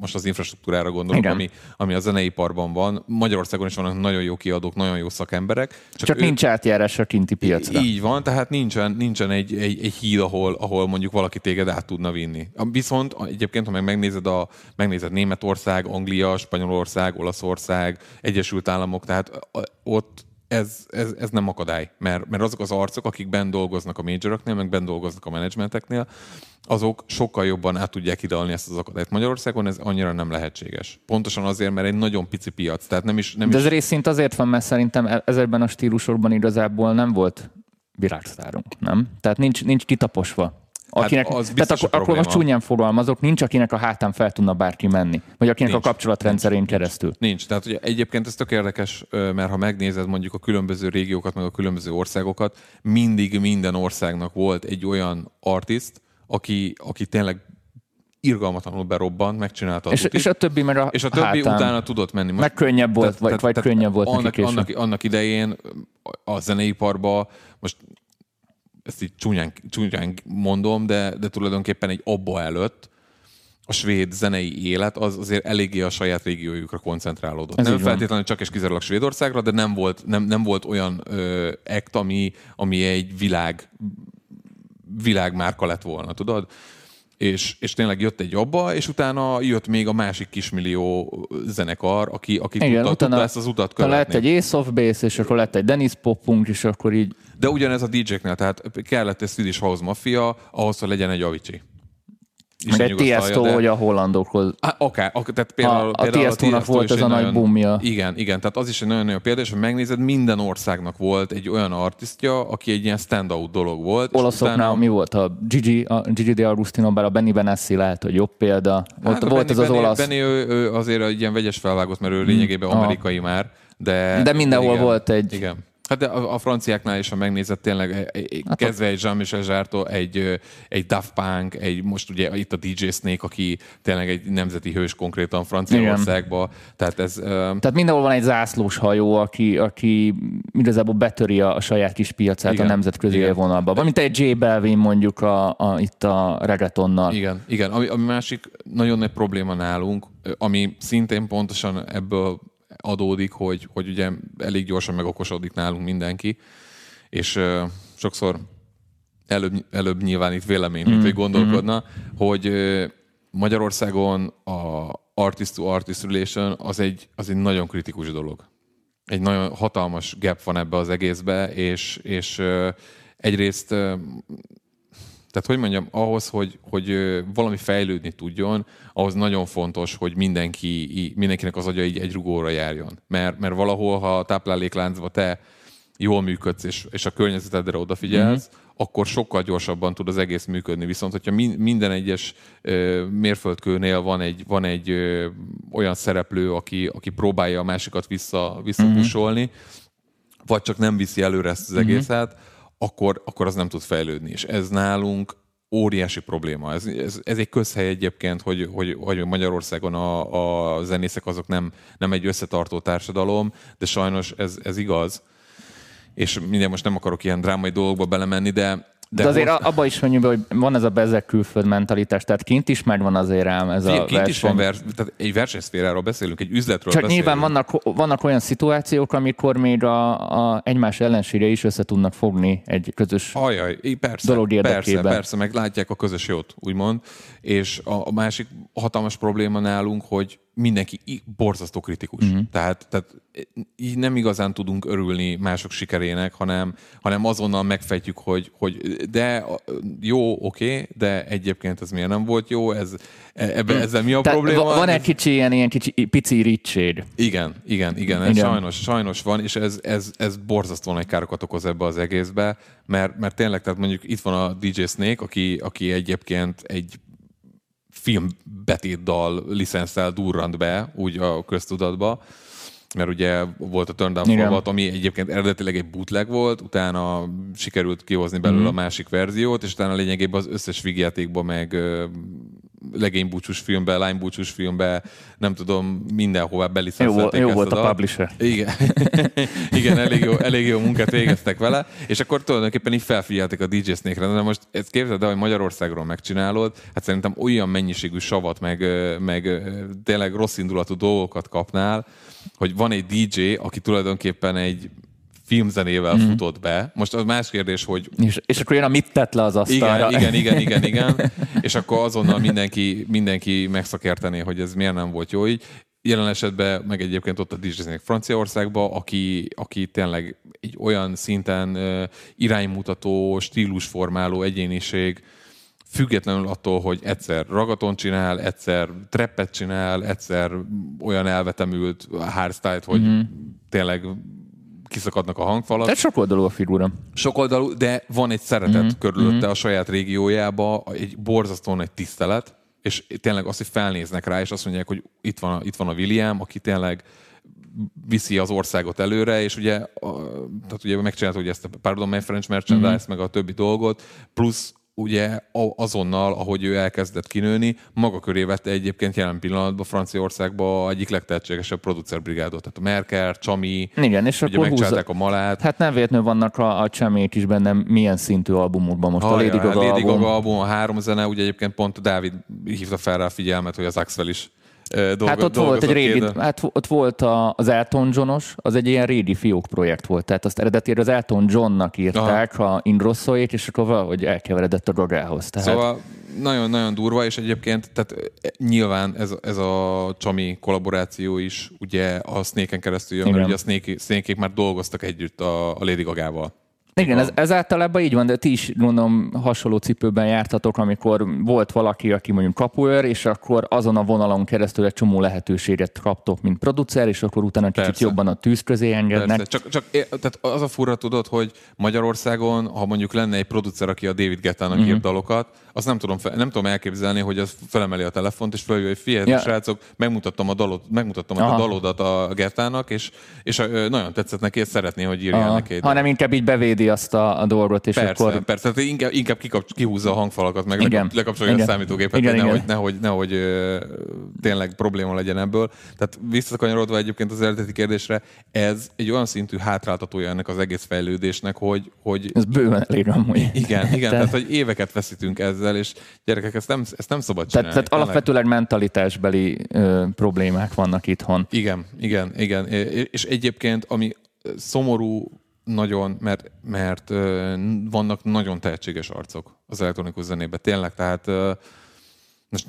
Speaker 3: most az infrastruktúrára gondolok, ami, ami a zeneiparban van. Magyarországon is vannak nagyon jó kiadók, nagyon jó szakemberek.
Speaker 2: Csak, csak ő... nincs átjárás a kinti piacra.
Speaker 3: Így van, tehát nincsen, nincsen egy, egy, egy híd, ahol, ahol mondjuk valaki téged át tudna vinni. Viszont egyébként, ha meg megnézed, a, megnézed Németország, Anglia, Spanyolország, Olaszország, Egyesült Államok, tehát ott ez, ez, ez nem akadály, mert, mert azok az arcok, akik bent dolgoznak a majoroknél, meg bent dolgoznak a menedzsmenteknél, azok sokkal jobban át tudják idealni ezt az akadályt. Magyarországon ez annyira nem lehetséges. Pontosan azért, mert egy nagyon pici piac. Tehát nem is, nem
Speaker 2: De ez
Speaker 3: is...
Speaker 2: részint azért van, mert szerintem e- ezekben a stílusokban igazából nem volt világsztárunk, nem? Tehát nincs, nincs kitaposva. Hát akinek, hát az tehát akkor, akkor most csúnyán fogalmazok, nincs, akinek a hátán fel tudna bárki menni, vagy akinek nincs, a kapcsolatrendszerén nincs, keresztül.
Speaker 3: Nincs. Tehát ugye egyébként ez tök érdekes, mert ha megnézed mondjuk a különböző régiókat, meg a különböző országokat, mindig minden országnak volt egy olyan artist, aki, aki tényleg irgalmatlanul berobbant, megcsinálta a
Speaker 2: és, és a többi meg a
Speaker 3: És a többi hátán. utána tudott menni.
Speaker 2: Most, meg könnyebb volt, tehát, vagy, tehát, vagy tehát könnyebb volt
Speaker 3: annak, annak, annak idején a zeneiparban, most ezt így csúnyán, csúnyán mondom, de, de tulajdonképpen egy abba előtt a svéd zenei élet az azért eléggé a saját régiójukra koncentrálódott. Ez nem feltétlenül csak és kizárólag Svédországra, de nem volt, nem, nem volt olyan ö, act, ami, ami egy világ világmárka lett volna, tudod? És, és tényleg jött egy abba, és utána jött még a másik kismillió zenekar, aki, aki Igen, tudta, tudta ezt az utat követni.
Speaker 2: lett egy Ace of Base, és akkor lett egy Dennis Popunk, és akkor így...
Speaker 3: De ugyanez a DJ-knél, tehát kellett egy Swedish House Mafia, ahhoz, hogy legyen egy Avicii
Speaker 2: meg egy Tiesto, de... hogy a hollandokhoz.
Speaker 3: Á, akár, akár, tehát például,
Speaker 2: a, a Tiesto-nak volt ez a nagy bumja.
Speaker 3: Igen, igen, tehát az is egy nagyon jó példa, és ha megnézed, minden országnak volt egy olyan artistja, aki egy ilyen standout dolog volt.
Speaker 2: Olaszoknál utána... mi volt? A Gigi, a Gigi de Agustino, bár a Benny Benassi lehet, hogy jobb példa. Hát ott volt Benny, az az olasz.
Speaker 3: Benny ő, ő azért egy ilyen vegyes felvágott, mert ő lényegében hmm. amerikai már. De,
Speaker 2: de mindenhol igen, volt egy...
Speaker 3: Igen. Hát de a, a franciáknál is, ha megnézed, tényleg hát kezdve egy Jean-Michel Zsártól, egy, egy Daft Punk, egy most ugye itt a DJ Snake, aki tényleg egy nemzeti hős konkrétan Franciaországban. Tehát ez...
Speaker 2: Tehát mindenhol van egy zászlós hajó, aki, aki igazából betöri a, a saját kis piacát igen, a nemzetközi élvonalba. Van, mint egy J Belvin mondjuk a, a, itt a reggaetonnal.
Speaker 3: Igen, igen. Ami, ami másik nagyon nagy probléma nálunk, ami szintén pontosan ebből adódik, hogy, hogy ugye elég gyorsan megokosodik nálunk mindenki, és uh, sokszor előbb, előbb nyilvánít véleményt, mint mm. hogy gondolkodna, mm. hogy uh, Magyarországon a artist-to-artist relation az egy, az egy nagyon kritikus dolog. Egy nagyon hatalmas gap van ebbe az egészbe, és, és uh, egyrészt tehát hogy mondjam, ahhoz, hogy, hogy valami fejlődni tudjon, ahhoz nagyon fontos, hogy mindenki, mindenkinek az agya így egy rugóra járjon. Mert, mert valahol, ha a táplálékláncba te jól működsz, és, és a környezetedre odafigyelsz, mm-hmm. akkor sokkal gyorsabban tud az egész működni. Viszont, hogyha minden egyes ö, mérföldkőnél van egy, van egy ö, olyan szereplő, aki, aki próbálja a másikat vissza, visszapusolni, mm-hmm. vagy csak nem viszi előre ezt az mm-hmm. Akkor, akkor az nem tud fejlődni. És ez nálunk óriási probléma. Ez, ez, ez egy közhely egyébként, hogy, hogy, hogy Magyarországon a, a zenészek azok nem, nem egy összetartó társadalom, de sajnos ez, ez igaz. És minden most nem akarok ilyen drámai dolgokba belemenni, de
Speaker 2: de, de azért most... abba is mondjuk, hogy van ez a bezek külföld mentalitás, tehát kint is megvan azért ám ez a kint verseny. is van
Speaker 3: vers, tehát egy versenyszféráról beszélünk, egy üzletről
Speaker 2: Csak
Speaker 3: beszélünk.
Speaker 2: nyilván vannak, vannak olyan szituációk, amikor még a, a egymás ellensége is össze tudnak fogni egy közös
Speaker 3: Ajaj, persze, dolog érdekében. Persze, persze, meg látják a közös jót, úgymond. És a, a másik hatalmas probléma nálunk, hogy mindenki borzasztó kritikus. Uh-huh. Tehát, tehát így nem igazán tudunk örülni mások sikerének, hanem, hanem azonnal megfejtjük, hogy, hogy de jó, oké, de egyébként ez miért nem volt jó, ez, ebbe, ezzel mi a.
Speaker 2: Tehát
Speaker 3: probléma?
Speaker 2: va- van egy kicsi ilyen, ilyen kicsi, pici ricséd.
Speaker 3: igen, igen, igen, ez
Speaker 2: Igen.
Speaker 3: Sajnos, sajnos van, és ez, ez, ez borzasztó nagy károkat okoz ebbe az egészbe, mert, mert tényleg, tehát mondjuk itt van a DJ Snake, aki, aki egyébként egy filmbetétdal licenszel durrant be, úgy a köztudatba, mert ugye volt a Turn Down. Forward, ami egyébként eredetileg egy bootleg volt, utána sikerült kihozni belőle
Speaker 2: Mhm.
Speaker 3: a másik verziót, és utána lényegében az összes vígjátékban, meg legénybúcsús filmbe, lánybúcsús filmbe, nem tudom, mindenhová
Speaker 2: Jó,
Speaker 3: belicenszelték
Speaker 2: volt- jó
Speaker 3: ezt
Speaker 2: volt a
Speaker 3: dalt.
Speaker 2: publisher.
Speaker 3: Igen, Igen elég, jó, elég jó munkát végeztek vele, és akkor tulajdonképpen így felfigyeltek a DJ Snake-re. De most ezt képzeld el, hogy Magyarországról megcsinálod, hát szerintem olyan mennyiségű savat, meg, meg tényleg rossz indulatú dolgokat kapnál, hogy van egy DJ, aki tulajdonképpen egy filmzenével mm. futott be. Most az más kérdés, hogy
Speaker 2: És, és akkor jön a mit tett le az asztalra.
Speaker 3: igen, igen, igen, igen, igen. És akkor azonnal mindenki, mindenki megszakértené, hogy ez miért nem volt jó így. Jelen esetben meg egyébként ott a Disney Franciaországban, aki, aki tényleg egy olyan szinten uh, iránymutató, stílusformáló egyéniség, függetlenül attól, hogy egyszer ragaton csinál, egyszer treppet csinál, egyszer olyan elvetemült hardstyle hogy mm-hmm. tényleg kiszakadnak a hangfalak
Speaker 2: Tehát sok oldalú a figura.
Speaker 3: sokoldalú, de van egy szeretet
Speaker 2: Mhm,
Speaker 3: mm-hmm. körülötte a saját régiójába, egy borzasztóan egy tisztelet, és tényleg azt, hogy felnéznek rá, és azt mondják, hogy itt van, a- itt van a William, aki tényleg viszi az országot előre, és ugye, a, tehát ugye megcsinálta ugye ezt a Pardon My French Merchandise,
Speaker 2: Mhm.
Speaker 3: mm-hmm. meg a többi dolgot, plusz ugye a- azonnal, ahogy ő elkezdett kinőni, maga köré vette egyébként jelen pillanatban Franciaországban egyik legtehetségesebb producerbrigádot, tehát a Merker, Csami,
Speaker 2: Igen, és
Speaker 3: ugye
Speaker 2: akkor
Speaker 3: megcsinálták a Malát,
Speaker 2: Hát nem véletlenül vannak a, a csemék is bennem milyen szintű albumokban most. a
Speaker 3: Hajrá,
Speaker 2: Lady Gaga,
Speaker 3: Lady
Speaker 2: album.
Speaker 3: Gaga album, a három zene, ugye egyébként pont Dávid hívta fel rá a figyelmet, hogy az Axwell is ö, dolgo,
Speaker 2: Hát ott volt egy régi, hát ott volt a, az Elton Johnos, az egy ilyen régi fiók projekt volt. Tehát azt eredetileg az Elton Johnnak írták a Ingrossoét, és akkor valahogy elkeveredett a Gagához. Tehát
Speaker 3: Szóval nagyon-nagyon durva, és egyébként tehát eh, nyilván ez, ez a Csami kollaboráció is ugye a Snake-en keresztül jön, mert
Speaker 2: Igen.
Speaker 3: ugye a Snake, Snake-ék már dolgoztak együtt a, a Lady Gagával.
Speaker 2: Igen, ez, ez általában így van, de ti is gondolom hasonló cipőben jártatok, amikor volt valaki, aki mondjuk kapuőr, és akkor azon a vonalon keresztül egy csomó lehetőséget kaptok, mint producer, és akkor utána kicsit
Speaker 3: Persze.
Speaker 2: jobban a tűz közé engednek.
Speaker 3: Persze. Csak, csak tehát az a furra tudod, hogy Magyarországon, ha mondjuk lenne egy producer, aki a David Gettának
Speaker 2: Mhm.
Speaker 3: mm-hmm. ír dalokat, azt nem tudom, nem tudom elképzelni, hogy az felemeli a telefont, és felhívja, hogy figyelj,
Speaker 2: Ja.
Speaker 3: srácok, megmutattam a, dalot, megmutattam a
Speaker 2: Aha.
Speaker 3: dalodat a Gettának, és, és nagyon tetszett neki, és szeretné, hogy írjál
Speaker 2: Aha,
Speaker 3: neki
Speaker 2: hanem inkább így bevédi azt a, a dolgot, és
Speaker 3: Persze,
Speaker 2: akkor...
Speaker 3: persze. Tehát inkább, inkább kikap, kihúzza a hangfalakat, meg
Speaker 2: Igen.
Speaker 3: lekap, lekapcsolja
Speaker 2: Igen.
Speaker 3: a számítógépet,
Speaker 2: Igen,
Speaker 3: hogy
Speaker 2: igen.
Speaker 3: nehogy, nehogy, nehogy tényleg probléma legyen ebből. Tehát visszakanyarodva egyébként az eredeti kérdésre, ez egy olyan szintű hátráltatója ennek az egész fejlődésnek, hogy, hogy
Speaker 2: Ez bőven elég amúgy.
Speaker 3: igen, igen tehát,
Speaker 2: Tehát-
Speaker 3: hogy éveket veszítünk ezzel, és gyerekek, ezt nem, ezt nem szabad
Speaker 2: Tehát,
Speaker 3: csinálni.
Speaker 2: tehát
Speaker 3: tényleg.
Speaker 2: alapvetőleg mentalitásbeli ö, problémák vannak itthon.
Speaker 3: Igen, igen, igen. És egyébként, ami szomorú nagyon, mert, mert vannak nagyon tehetséges arcok az elektronikus zenében. Tényleg, tehát most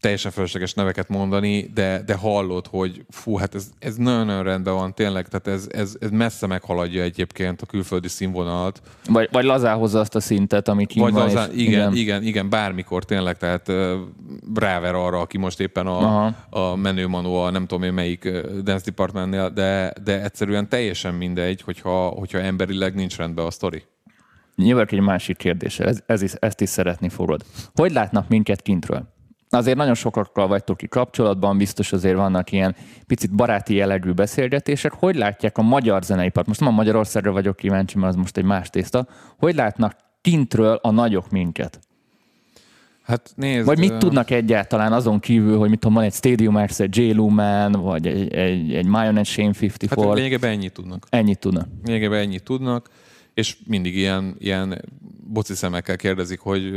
Speaker 3: teljesen fölösleges neveket mondani, de, de hallod, hogy fú, hát ez, ez nagyon-nagyon rendben van, tényleg, tehát ez, ez, ez messze meghaladja egyébként a külföldi színvonalat.
Speaker 2: Vagy, vagy lazálhozza azt a szintet, ami kint
Speaker 3: Vagy
Speaker 2: van.
Speaker 3: lazán,
Speaker 2: és-
Speaker 3: igen, igen, igen, igen, bármikor tényleg, tehát ráver arra, aki most éppen a,
Speaker 2: Aha.
Speaker 3: a menőmanó, a nem tudom én melyik dance departmentnél, de, de egyszerűen teljesen mindegy, hogyha, hogyha emberileg nincs rendben a sztori.
Speaker 2: Nyilván egy másik kérdés, ez, ez is, ezt is szeretni fogod. Hogy látnak minket kintről? Azért nagyon sokakkal vagytok ki kapcsolatban, biztos azért vannak ilyen picit baráti jellegű beszélgetések. Hogy látják a magyar zeneipart? Most nem a Magyarországra vagyok kíváncsi, mert az most egy más tészta. Hogy látnak kintről a nagyok minket?
Speaker 3: Hát nézd,
Speaker 2: Vagy mit tudnak egyáltalán azon kívül, hogy mit tudom, van egy Stadium X, egy J. Lumen, vagy egy, egy, egy Mayonnaise Shame 54,
Speaker 3: Hát lényegében ennyit tudnak.
Speaker 2: ennyit tudnak.
Speaker 3: Lényegében ennyit tudnak, és mindig ilyen, ilyen boci szemekkel kérdezik, hogy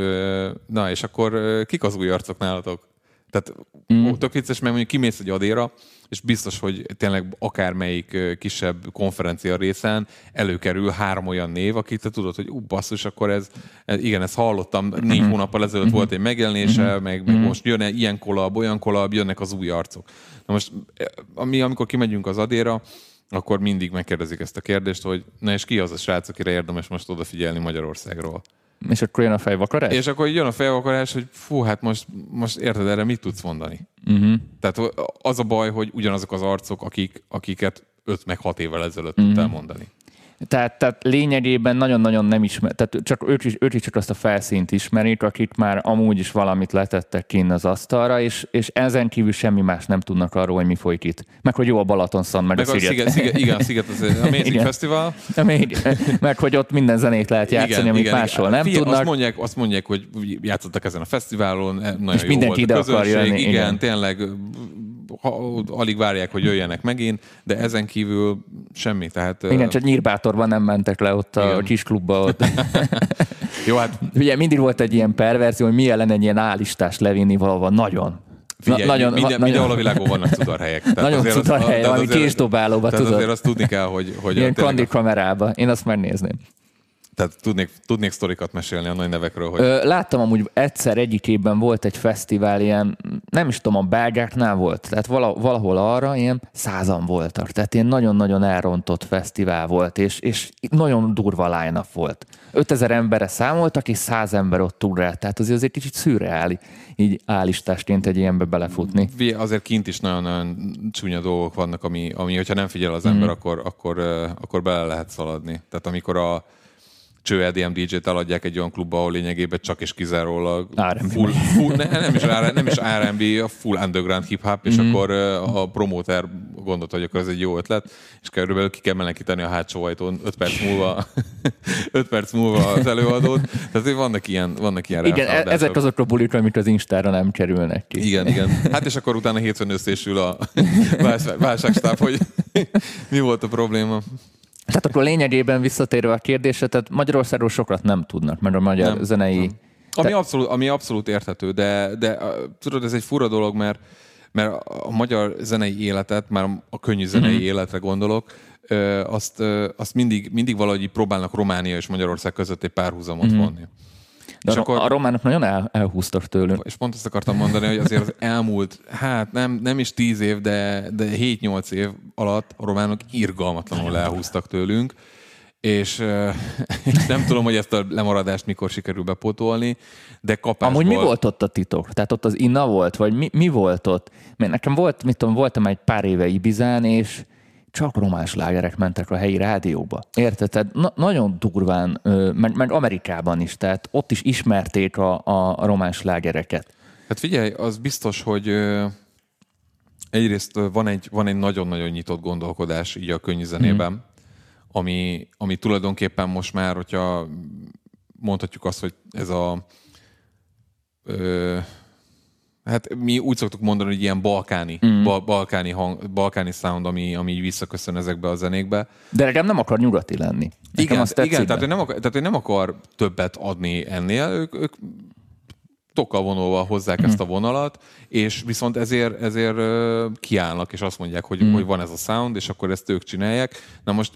Speaker 3: na és akkor kik az új arcok nálatok? Tehát mm. tök vicces, mert mondjuk kimész egy adéra, és biztos, hogy tényleg akármelyik kisebb konferencia részen előkerül három olyan név, akit te tudod, hogy ú, basszus, akkor ez, ez igen, ezt hallottam, négy mm-hmm. hónappal ezelőtt mm-hmm. volt egy megjelenése, mm-hmm. meg, meg most jön ilyen kolab, olyan kolab, jönnek az új arcok. Na most, mi, amikor kimegyünk az adéra, akkor mindig megkérdezik ezt a kérdést, hogy na és ki az a srác, akire érdemes most odafigyelni Magyarországról.
Speaker 2: És akkor jön a fejvakarás?
Speaker 3: És akkor jön a fejvakarás, hogy fú, hát most, most érted erre, mit tudsz mondani? Uh-huh. Tehát az a baj, hogy ugyanazok az arcok, akik, akiket 5 meg 6 évvel ezelőtt uh-huh. tudtál mondani.
Speaker 2: Tehát, tehát lényegében nagyon-nagyon nem ismer, tehát csak ők is, ők is csak azt a felszínt ismerik, akik már amúgy is valamit letettek kinn az asztalra, és, és ezen kívül semmi más nem tudnak arról, hogy mi folyik itt. Meg hogy jó a Balatonszan, meg,
Speaker 3: meg
Speaker 2: a, a
Speaker 3: sziget. sziget. Igen, a Sziget az Amazing igen. Festival.
Speaker 2: Amazing, meg hogy ott minden zenét lehet játszani, igen, amit igen, máshol igen. nem Fia, tudnak.
Speaker 3: Azt mondják, azt mondják, hogy játszottak ezen a fesztiválon, nagyon
Speaker 2: és
Speaker 3: jó
Speaker 2: mindenki
Speaker 3: volt
Speaker 2: ide akar jönni.
Speaker 3: Igen, igen, tényleg ha, alig várják, hogy jöjjenek megint, de ezen kívül semmi. Tehát,
Speaker 2: Igen, csak Nyírbátorban nem mentek le ott a igen. kis klubba. Ott.
Speaker 3: Jó, hát...
Speaker 2: Ugye mindig volt egy ilyen perverzió, hogy milyen lenne egy ilyen állistást levinni valahova nagyon.
Speaker 3: Figyelj, Na, nagyon, minden, na, mindenhol a világon vannak cudarhelyek.
Speaker 2: Tehát nagyon cudarhely, ami késdobálóba tudod.
Speaker 3: azért azt tudni kell, hogy... hogy
Speaker 2: Ilyen kandi kamerába. Én azt megnézném.
Speaker 3: Tehát tudnék, tudnék sztorikat mesélni a nagy nevekről. Hogy...
Speaker 2: Ö, láttam amúgy egyszer egyik évben volt egy fesztivál, ilyen, nem is tudom, a belgáknál volt, tehát valahol arra ilyen százan voltak. Tehát ilyen nagyon-nagyon elrontott fesztivál volt, és, és nagyon durva line volt. 5000 emberre számoltak, és 100 ember ott túl Tehát azért azért kicsit szürreáli így állistásként egy ilyenbe belefutni.
Speaker 3: Azért kint is nagyon-nagyon csúnya dolgok vannak, ami, ami hogyha nem figyel az ember, mm. akkor, akkor, akkor bele lehet szaladni. Tehát amikor a cső EDM DJ-t eladják egy olyan klubba, ahol lényegében csak és kizárólag full, full ne, nem, is, nem is R&B, a full underground hip-hop, és mm-hmm. akkor a promóter gondolta, hogy akkor ez egy jó ötlet, és körülbelül ki kell menekíteni a hátsó ajtón 5 perc múlva, 5 perc múlva az előadót. Tehát vannak ilyen, vannak ilyen
Speaker 2: Igen, e- ezek azok a bulik, amik az Instára nem kerülnek ki.
Speaker 3: Igen, igen. Hát és akkor utána hétfőn összésül a válságstáb, hogy mi volt a probléma.
Speaker 2: Tehát akkor lényegében visszatérve a kérdésre, tehát Magyarországról sokat nem tudnak, mert a magyar nem, zenei... Nem.
Speaker 3: Ami, Te... abszolút, ami abszolút érthető, de, de tudod, ez egy fura dolog, mert, mert a magyar zenei életet, már a könnyű zenei mm-hmm. életre gondolok, azt, azt mindig, mindig valahogy próbálnak Románia és Magyarország között egy párhuzamot mm-hmm. vonni.
Speaker 2: De és a, akkor, a románok nagyon el, elhúztak tőlünk.
Speaker 3: És pont azt akartam mondani, hogy azért az elmúlt, hát nem, nem is tíz év, de, de 7-8 év alatt a románok irgalmatlanul elhúztak tőlünk, és, és nem tudom, hogy ezt a lemaradást mikor sikerül bepótolni, de kapásból...
Speaker 2: Amúgy mi volt ott a titok? Tehát ott az inna volt, vagy mi, mi volt ott? Mert nekem volt, mit tudom, voltam egy pár éve Ibizán, és csak román slágerek mentek a helyi rádióba. Érted? Tehát na- nagyon durván, meg, meg Amerikában is, tehát ott is ismerték a, a román slágereket.
Speaker 3: Hát figyelj, az biztos, hogy egyrészt van egy, van egy nagyon-nagyon nyitott gondolkodás így a könnyűzenében, mm. ami, ami tulajdonképpen most már, hogyha mondhatjuk azt, hogy ez a ö, Hát mi úgy szoktuk mondani, hogy ilyen balkáni, mm. bal, balkáni, hang, balkáni sound, ami, ami így visszaköszön ezekbe a zenékbe.
Speaker 2: De nekem nem akar nyugati lenni.
Speaker 3: Nekem igen, igen tehát, ő nem akar, tehát ő nem akar többet adni ennél, ők, ők tokkal vonulva hozzák mm. ezt a vonalat, és viszont ezért, ezért kiállnak, és azt mondják, hogy, mm. hogy van ez a sound, és akkor ezt ők csinálják. Na most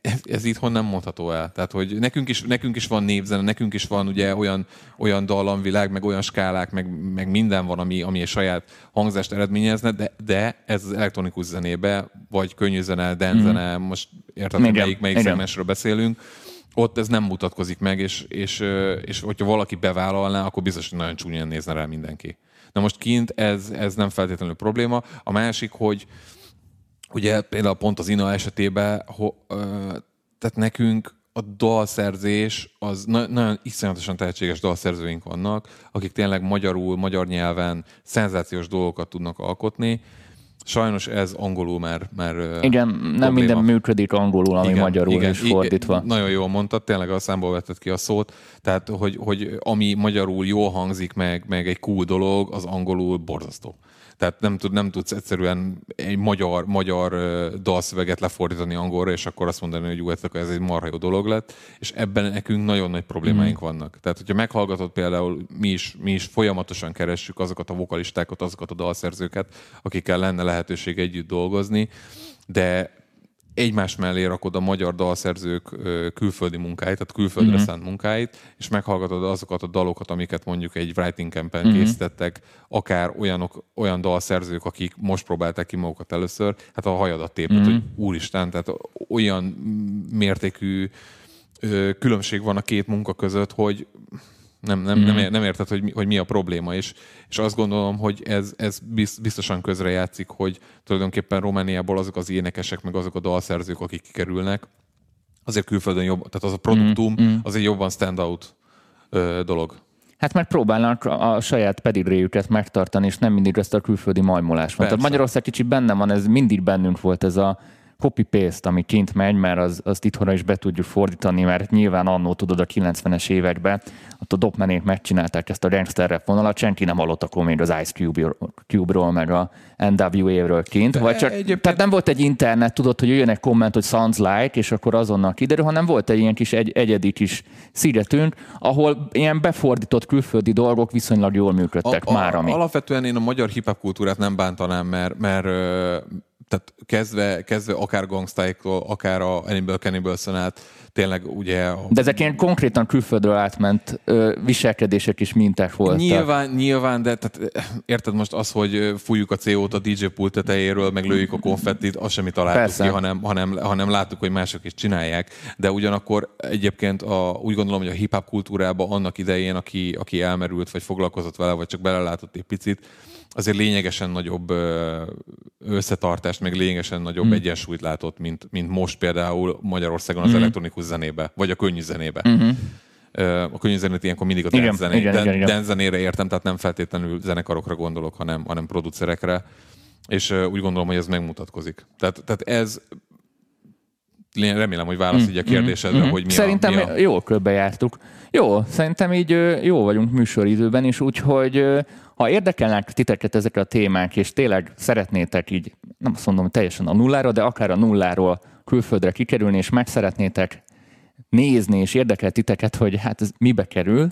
Speaker 3: ez, ez itthon nem mondható el. Tehát, hogy nekünk is, nekünk is van népzene, nekünk is van ugye olyan, olyan dallamvilág, meg olyan skálák, meg, meg minden van, ami, ami a saját hangzást eredményezne, de, de ez az elektronikus zenébe, vagy könnyű zene, dance mm. most érted, hogy melyik, melyik szemesről beszélünk, ott ez nem mutatkozik meg, és, és, és hogyha valaki bevállalná, akkor biztos, hogy nagyon csúnyán nézne rá mindenki. Na most kint ez, ez nem feltétlenül probléma. A másik, hogy, ugye például pont az INA esetében, ho, ö, tehát nekünk a dalszerzés, az na- nagyon iszonyatosan tehetséges dalszerzőink vannak, akik tényleg magyarul, magyar nyelven szenzációs dolgokat tudnak alkotni, Sajnos ez angolul már, már
Speaker 2: Igen, nem
Speaker 3: probléma.
Speaker 2: minden működik angolul, ami
Speaker 3: Igen,
Speaker 2: magyarul
Speaker 3: igen,
Speaker 2: is
Speaker 3: i-
Speaker 2: fordítva.
Speaker 3: Nagyon jól mondtad, tényleg a számból vetted ki a szót. Tehát, hogy, hogy ami magyarul jól hangzik meg, meg egy cool dolog, az angolul borzasztó. Tehát nem, tud, nem tudsz egyszerűen egy magyar, magyar dalszöveget lefordítani angolra, és akkor azt mondani, hogy jó, ez ez egy marha jó dolog lett, és ebben nekünk nagyon nagy problémáink
Speaker 2: Mhm.
Speaker 3: vannak. Tehát, hogyha meghallgatod például, mi is, mi is folyamatosan keressük azokat a vokalistákat, azokat a dalszerzőket, akikkel lenne lehetőség együtt dolgozni, de egymás mellé rakod a magyar dalszerzők külföldi munkáit, tehát külföldre mm-hmm. szánt munkáit, és meghallgatod azokat a dalokat, amiket mondjuk egy writing campen mm-hmm. készítettek, akár olyanok, olyan dalszerzők, akik most próbálták ki magukat először, hát a hajadat tépet, mm-hmm. hogy úristen, tehát olyan mértékű különbség van a két munka között, hogy nem, nem, nem, ér- nem érted, hogy mi, hogy mi a probléma, és, és azt gondolom, hogy ez, ez biz- biztosan közrejátszik, hogy tulajdonképpen Romániából azok az énekesek, meg azok a dalszerzők, akik kikerülnek, azért külföldön jobb, tehát az a produktum, mm, mm. az egy jobban standout ö, dolog.
Speaker 2: Hát mert próbálnak a saját pedigréjüket megtartani, és nem mindig ezt a külföldi majmolás van. Tehát. Magyarország kicsit benne van, ez mindig bennünk volt ez a copy-paste, ami kint megy, mert az, azt itthonra is be tudjuk fordítani, mert nyilván annó tudod a 90-es években, ott a dopmenék megcsinálták ezt a gangster rap vonalat, senki nem hallott akkor még az Ice Cube- Cube-ról, meg a NWA-ről kint, vagy csak,
Speaker 3: egyébként-
Speaker 2: tehát nem volt egy internet, tudod, hogy jöjjön egy komment, hogy sounds like, és akkor azonnal kiderül, hanem volt egy ilyen kis egy, egyedi kis szigetünk, ahol ilyen befordított külföldi dolgok viszonylag jól működtek már, ami.
Speaker 3: Alapvetően én a magyar hip-hop kultúrát nem bántanám, mert, mert ö, tehát kezdve, kezdve akár Gangstáiktól, akár a Animal cannibal át, tényleg ugye... a-
Speaker 2: De ezek ilyen konkrétan külföldről átment ö, viselkedések és minták voltak.
Speaker 3: Nyilván, nyilván, de tehát, eh, érted most az, hogy fújjuk a CO-t a DJ pult tetejéről, meg lőjük a konfettit, azt semmi találtuk
Speaker 2: Persze.
Speaker 3: ki, hanem, hanem, hanem láttuk, hogy mások is csinálják. De ugyanakkor egyébként a, úgy gondolom, hogy a hip-hop kultúrában annak idején, aki, aki elmerült, vagy foglalkozott vele, vagy csak belelátott egy picit, azért lényegesen nagyobb összetartást, meg lényegesen nagyobb hmm. egyensúlyt látott, mint, mint most például Magyarországon az elektronikus zenébe, vagy a könnyű zenébe. Hmm. A könnyű zenét ilyenkor mindig a
Speaker 2: Igen,
Speaker 3: dance, zené,
Speaker 2: igen,
Speaker 3: dan-
Speaker 2: igen, igen.
Speaker 3: dance zenére értem, tehát nem feltétlenül zenekarokra gondolok, hanem, hanem producerekre, és úgy gondolom, hogy ez megmutatkozik. Tehát, tehát ez remélem, hogy válasz így a kérdésedre, hogy mi
Speaker 2: Szerintem
Speaker 3: a, mi a...
Speaker 2: jól körbejártuk. Jó, szerintem így jó vagyunk műsoridőben is, úgyhogy ha érdekelnek titeket ezek a témák, és tényleg szeretnétek így, nem azt mondom teljesen a nullára, de akár a nulláról külföldre kikerülni, és meg szeretnétek nézni, és érdekel titeket, hogy hát ez mibe kerül,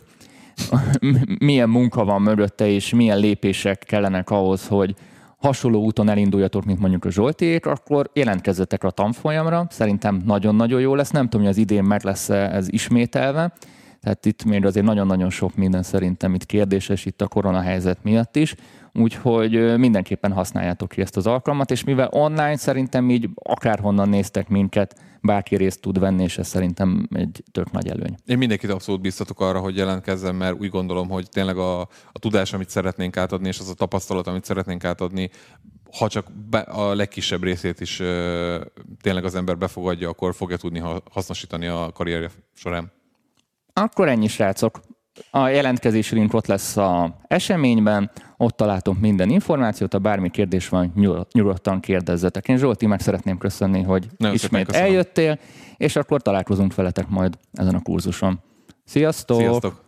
Speaker 2: milyen munka van mögötte, és milyen lépések kellenek ahhoz, hogy hasonló úton elinduljatok, mint mondjuk a Zsoltiék, akkor jelentkezzetek a tanfolyamra. Szerintem nagyon-nagyon jó lesz. Nem tudom, hogy az idén meg lesz ez ismételve. Tehát itt még azért nagyon-nagyon sok minden szerintem itt kérdéses itt a koronahelyzet miatt is. Úgyhogy mindenképpen használjátok ki ezt az alkalmat, és mivel online szerintem így akárhonnan néztek minket, bárki részt tud venni, és ez szerintem egy tök nagy előny.
Speaker 3: Én mindenkit abszolút biztatok arra, hogy jelentkezzen, mert úgy gondolom, hogy tényleg a, a tudás, amit szeretnénk átadni, és az a tapasztalat, amit szeretnénk átadni, ha csak a legkisebb részét is tényleg az ember befogadja, akkor fogja tudni ha, hasznosítani a karrierje során.
Speaker 2: Akkor ennyi, srácok. A jelentkezési link ott lesz a eseményben, ott találtok minden információt, ha bármi kérdés van, nyugodt- nyugodtan kérdezzetek. Én Zsolti meg szeretném köszönni, hogy
Speaker 3: Nagyon
Speaker 2: ismét eljöttél, és akkor találkozunk veletek majd ezen a kurzuson. Sziasztok!
Speaker 3: Sziasztok!